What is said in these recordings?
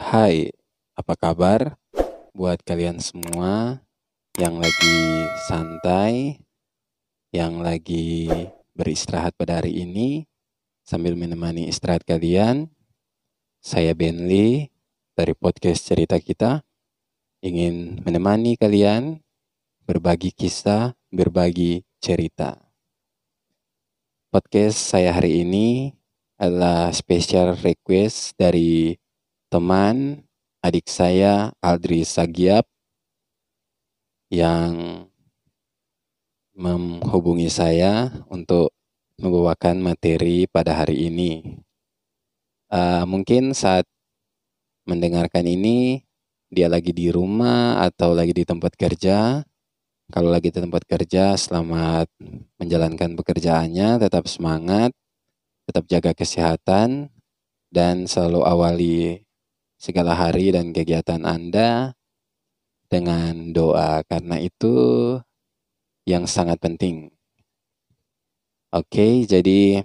Hai, apa kabar buat kalian semua yang lagi santai, yang lagi beristirahat pada hari ini sambil menemani istirahat kalian? Saya Benly dari podcast cerita kita ingin menemani kalian berbagi kisah, berbagi cerita. Podcast saya hari ini adalah special request dari teman adik saya Aldri Sagiap yang menghubungi saya untuk membawakan materi pada hari ini. Uh, mungkin saat mendengarkan ini dia lagi di rumah atau lagi di tempat kerja. Kalau lagi di tempat kerja, selamat menjalankan pekerjaannya, tetap semangat, tetap jaga kesehatan, dan selalu awali segala hari dan kegiatan Anda dengan doa, karena itu yang sangat penting. Oke, jadi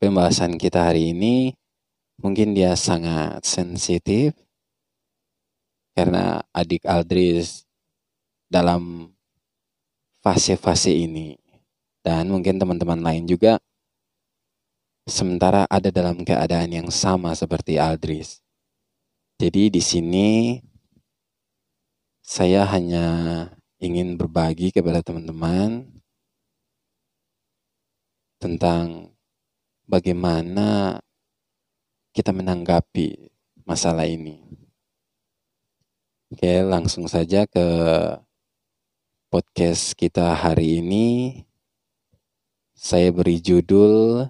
pembahasan kita hari ini mungkin dia sangat sensitif karena adik Aldris dalam fase-fase ini dan mungkin teman-teman lain juga sementara ada dalam keadaan yang sama seperti Aldris. Jadi di sini saya hanya ingin berbagi kepada teman-teman tentang bagaimana kita menanggapi masalah ini. Oke, langsung saja ke podcast kita hari ini saya beri judul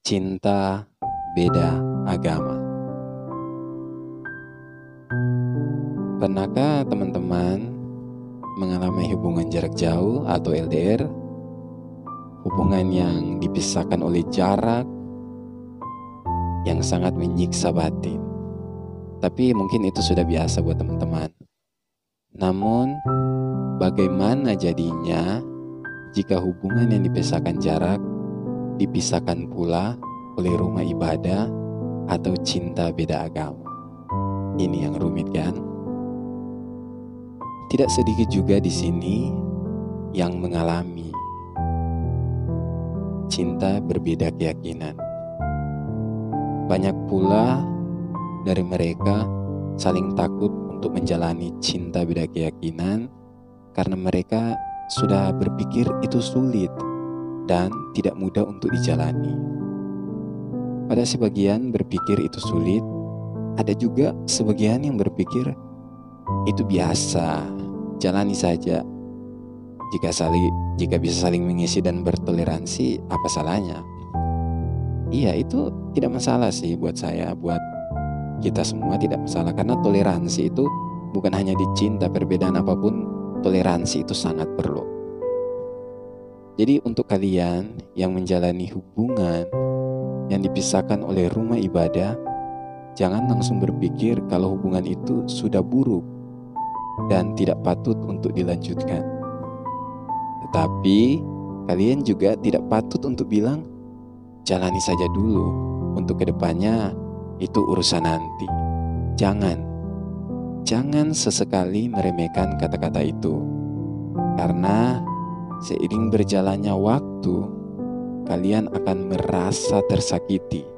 Cinta Beda Agama. Pernahkah teman-teman mengalami hubungan jarak jauh atau LDR? Hubungan yang dipisahkan oleh jarak yang sangat menyiksa batin. Tapi mungkin itu sudah biasa buat teman-teman. Namun, bagaimana jadinya jika hubungan yang dipisahkan jarak dipisahkan pula oleh rumah ibadah atau cinta beda agama? Ini yang rumit kan? Tidak sedikit juga di sini yang mengalami cinta berbeda keyakinan. Banyak pula dari mereka saling takut untuk menjalani cinta beda keyakinan karena mereka sudah berpikir itu sulit dan tidak mudah untuk dijalani. Pada sebagian berpikir itu sulit, ada juga sebagian yang berpikir itu biasa, jalani saja. Jika saling jika bisa saling mengisi dan bertoleransi, apa salahnya? Iya, itu tidak masalah sih buat saya, buat kita semua tidak masalah karena toleransi itu bukan hanya dicinta perbedaan apa pun toleransi itu sangat perlu jadi untuk kalian yang menjalani hubungan yang dipisahkan oleh rumah ibadah jangan langsung berpikir kalau hubungan itu sudah buruk dan tidak patut untuk dilanjutkan tetapi kalian juga tidak patut untuk bilang jalani saja dulu untuk ke depannya itu urusan nanti. Jangan, jangan sesekali meremehkan kata-kata itu, karena seiring berjalannya waktu, kalian akan merasa tersakiti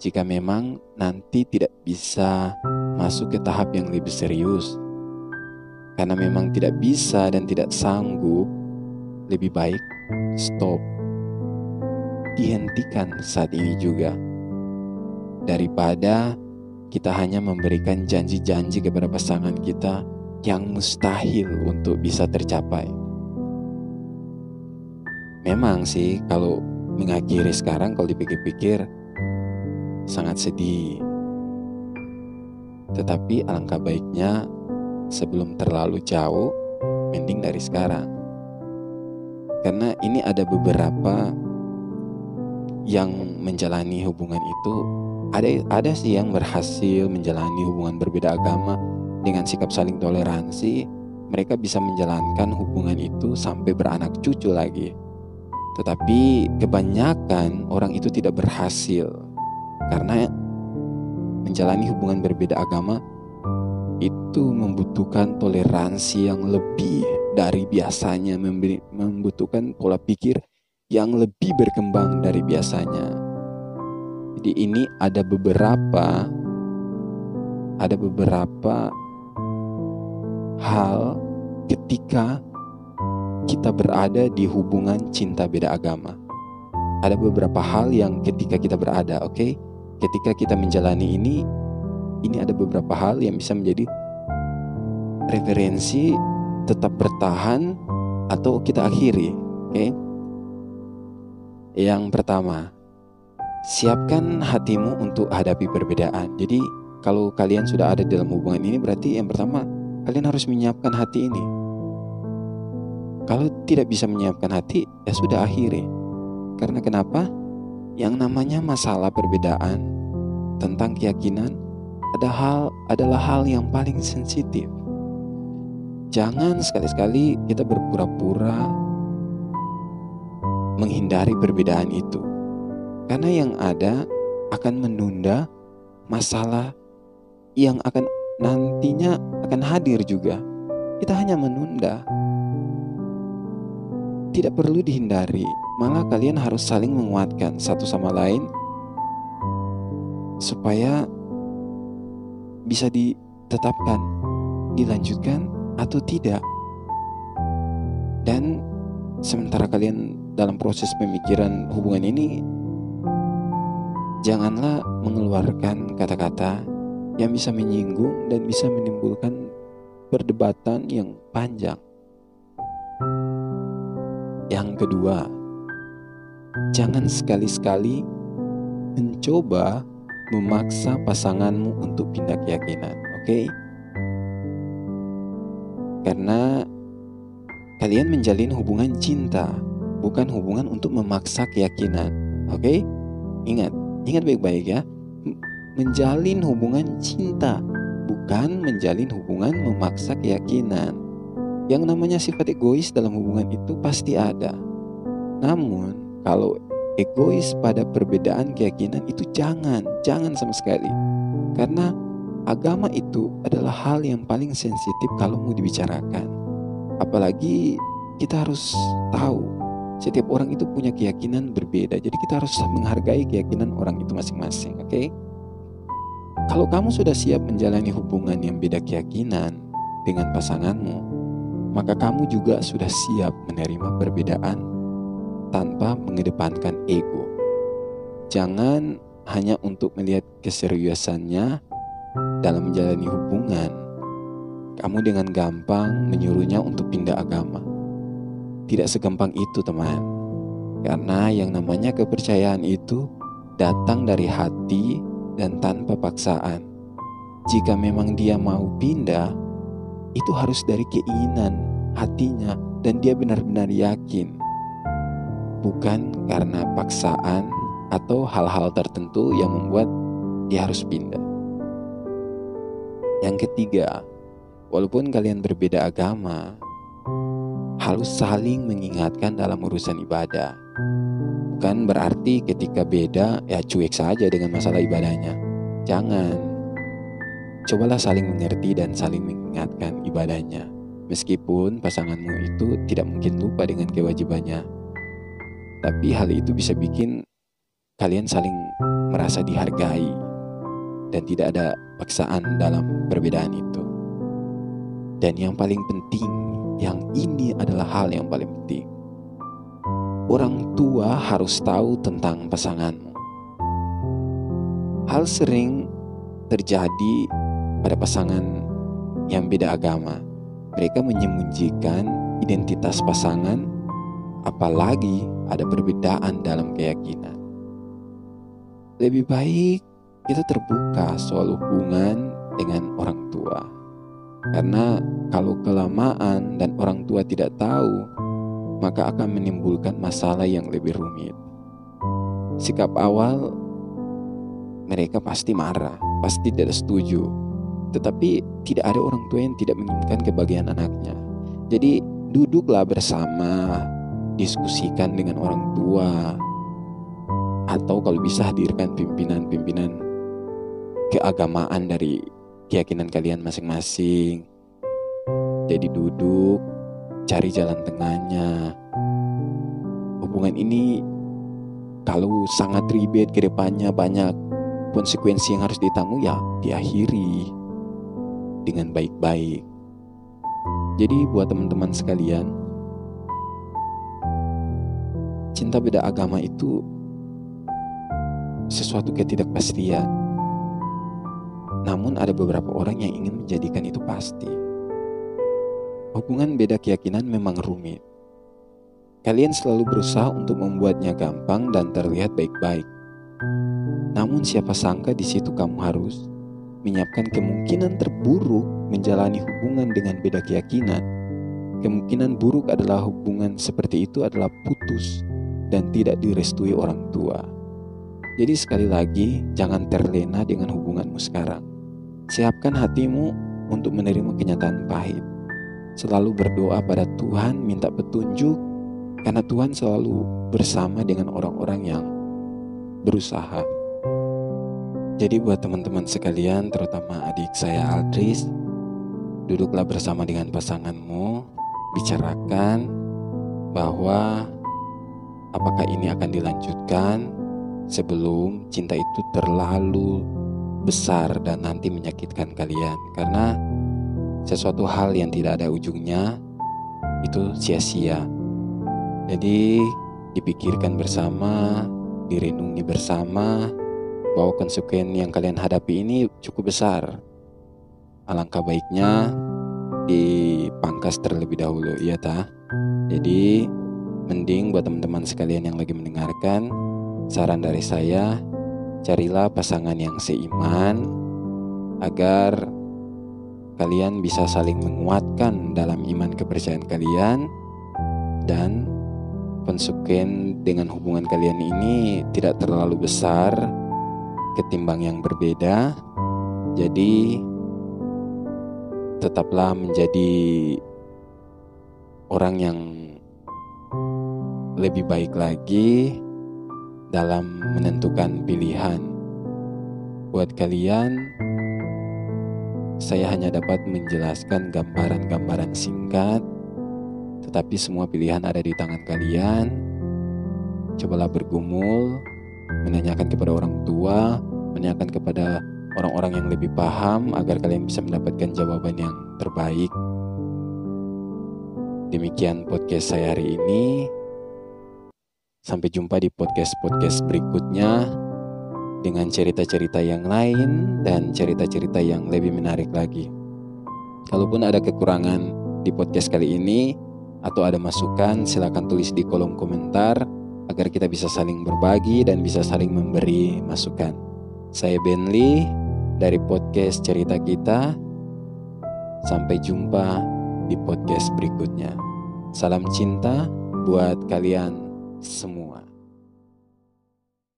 jika memang nanti tidak bisa masuk ke tahap yang lebih serius. Karena memang tidak bisa dan tidak sanggup, lebih baik stop. Dihentikan saat ini juga daripada kita hanya memberikan janji-janji kepada pasangan kita yang mustahil untuk bisa tercapai. Memang sih kalau mengakhiri sekarang kalau dipikir-pikir sangat sedih. Tetapi alangkah baiknya sebelum terlalu jauh mending dari sekarang. Karena ini ada beberapa yang menjalani hubungan itu ada ada sih yang berhasil menjalani hubungan berbeda agama dengan sikap saling toleransi. Mereka bisa menjalankan hubungan itu sampai beranak cucu lagi. Tetapi kebanyakan orang itu tidak berhasil. Karena menjalani hubungan berbeda agama itu membutuhkan toleransi yang lebih dari biasanya, membutuhkan pola pikir yang lebih berkembang dari biasanya. Jadi ini ada beberapa ada beberapa hal ketika kita berada di hubungan cinta beda agama. Ada beberapa hal yang ketika kita berada, oke, okay? ketika kita menjalani ini, ini ada beberapa hal yang bisa menjadi referensi tetap bertahan atau kita akhiri, oke? Okay? Yang pertama, siapkan hatimu untuk hadapi perbedaan. Jadi, kalau kalian sudah ada dalam hubungan ini, berarti yang pertama kalian harus menyiapkan hati ini kalau tidak bisa menyiapkan hati, ya sudah akhiri. Karena kenapa? Yang namanya masalah perbedaan tentang keyakinan ada hal adalah hal yang paling sensitif. Jangan sekali-sekali kita berpura-pura menghindari perbedaan itu. Karena yang ada akan menunda masalah yang akan nantinya akan hadir juga. Kita hanya menunda tidak perlu dihindari, malah kalian harus saling menguatkan satu sama lain supaya bisa ditetapkan, dilanjutkan atau tidak. Dan sementara kalian dalam proses pemikiran hubungan ini, janganlah mengeluarkan kata-kata yang bisa menyinggung dan bisa menimbulkan perdebatan yang panjang. Yang kedua, jangan sekali-sekali mencoba memaksa pasanganmu untuk pindah keyakinan, oke? Okay? Karena kalian menjalin hubungan cinta, bukan hubungan untuk memaksa keyakinan, oke? Okay? Ingat, ingat baik-baik ya. Menjalin hubungan cinta, bukan menjalin hubungan memaksa keyakinan. Yang namanya sifat egois dalam hubungan itu pasti ada. Namun, kalau egois pada perbedaan keyakinan itu jangan, jangan sama sekali. Karena agama itu adalah hal yang paling sensitif kalau mau dibicarakan. Apalagi kita harus tahu setiap orang itu punya keyakinan berbeda. Jadi kita harus menghargai keyakinan orang itu masing-masing, oke? Okay? Kalau kamu sudah siap menjalani hubungan yang beda keyakinan dengan pasanganmu, maka kamu juga sudah siap menerima perbedaan tanpa mengedepankan ego. Jangan hanya untuk melihat keseriusannya dalam menjalani hubungan, kamu dengan gampang menyuruhnya untuk pindah agama. Tidak segampang itu, teman, karena yang namanya kepercayaan itu datang dari hati dan tanpa paksaan. Jika memang dia mau pindah, itu harus dari keinginan hatinya dan dia benar-benar yakin bukan karena paksaan atau hal-hal tertentu yang membuat dia harus pindah. Yang ketiga, walaupun kalian berbeda agama, harus saling mengingatkan dalam urusan ibadah. Bukan berarti ketika beda ya cuek saja dengan masalah ibadahnya. Jangan. Cobalah saling mengerti dan saling mengingatkan ibadahnya. Meskipun pasanganmu itu tidak mungkin lupa dengan kewajibannya, tapi hal itu bisa bikin kalian saling merasa dihargai dan tidak ada paksaan dalam perbedaan itu. Dan yang paling penting, yang ini adalah hal yang paling penting. Orang tua harus tahu tentang pasanganmu. Hal sering terjadi pada pasangan yang beda agama mereka menyembunyikan identitas pasangan, apalagi ada perbedaan dalam keyakinan. Lebih baik kita terbuka soal hubungan dengan orang tua, karena kalau kelamaan dan orang tua tidak tahu, maka akan menimbulkan masalah yang lebih rumit. Sikap awal mereka pasti marah, pasti tidak setuju, tetapi tidak ada orang tua yang tidak menginginkan kebahagiaan anaknya. Jadi duduklah bersama, diskusikan dengan orang tua, atau kalau bisa hadirkan pimpinan-pimpinan keagamaan dari keyakinan kalian masing-masing. Jadi duduk, cari jalan tengahnya. Hubungan ini kalau sangat ribet ke depannya banyak konsekuensi yang harus ditanggung ya diakhiri dengan baik-baik. Jadi buat teman-teman sekalian, cinta beda agama itu sesuatu ketidakpastian. Namun ada beberapa orang yang ingin menjadikan itu pasti. Hubungan beda keyakinan memang rumit. Kalian selalu berusaha untuk membuatnya gampang dan terlihat baik-baik. Namun siapa sangka di situ kamu harus menyiapkan kemungkinan terburuk menjalani hubungan dengan beda keyakinan. Kemungkinan buruk adalah hubungan seperti itu adalah putus dan tidak direstui orang tua. Jadi sekali lagi, jangan terlena dengan hubunganmu sekarang. Siapkan hatimu untuk menerima kenyataan pahit. Selalu berdoa pada Tuhan, minta petunjuk, karena Tuhan selalu bersama dengan orang-orang yang berusaha. Jadi buat teman-teman sekalian, terutama adik saya Aldris, duduklah bersama dengan pasanganmu, bicarakan bahwa apakah ini akan dilanjutkan sebelum cinta itu terlalu besar dan nanti menyakitkan kalian karena sesuatu hal yang tidak ada ujungnya itu sia-sia. Jadi dipikirkan bersama, direnungi bersama, bahwa konsekuensi yang kalian hadapi ini cukup besar. Alangkah baiknya dipangkas terlebih dahulu, ya ta. Jadi mending buat teman-teman sekalian yang lagi mendengarkan, saran dari saya, carilah pasangan yang seiman agar kalian bisa saling menguatkan dalam iman kepercayaan kalian dan konsekuen dengan hubungan kalian ini tidak terlalu besar ketimbang yang berbeda. Jadi tetaplah menjadi orang yang lebih baik lagi dalam menentukan pilihan. Buat kalian, saya hanya dapat menjelaskan gambaran-gambaran singkat, tetapi semua pilihan ada di tangan kalian. Cobalah bergumul, menanyakan kepada orang tua, menanyakan kepada orang-orang yang lebih paham agar kalian bisa mendapatkan jawaban yang terbaik. Demikian podcast saya hari ini. Sampai jumpa di podcast-podcast berikutnya dengan cerita-cerita yang lain dan cerita-cerita yang lebih menarik lagi. Kalaupun ada kekurangan di podcast kali ini atau ada masukan, silakan tulis di kolom komentar agar kita bisa saling berbagi dan bisa saling memberi masukan. Saya Benly dari podcast Cerita Kita. Sampai jumpa di podcast berikutnya. Salam cinta buat kalian semua.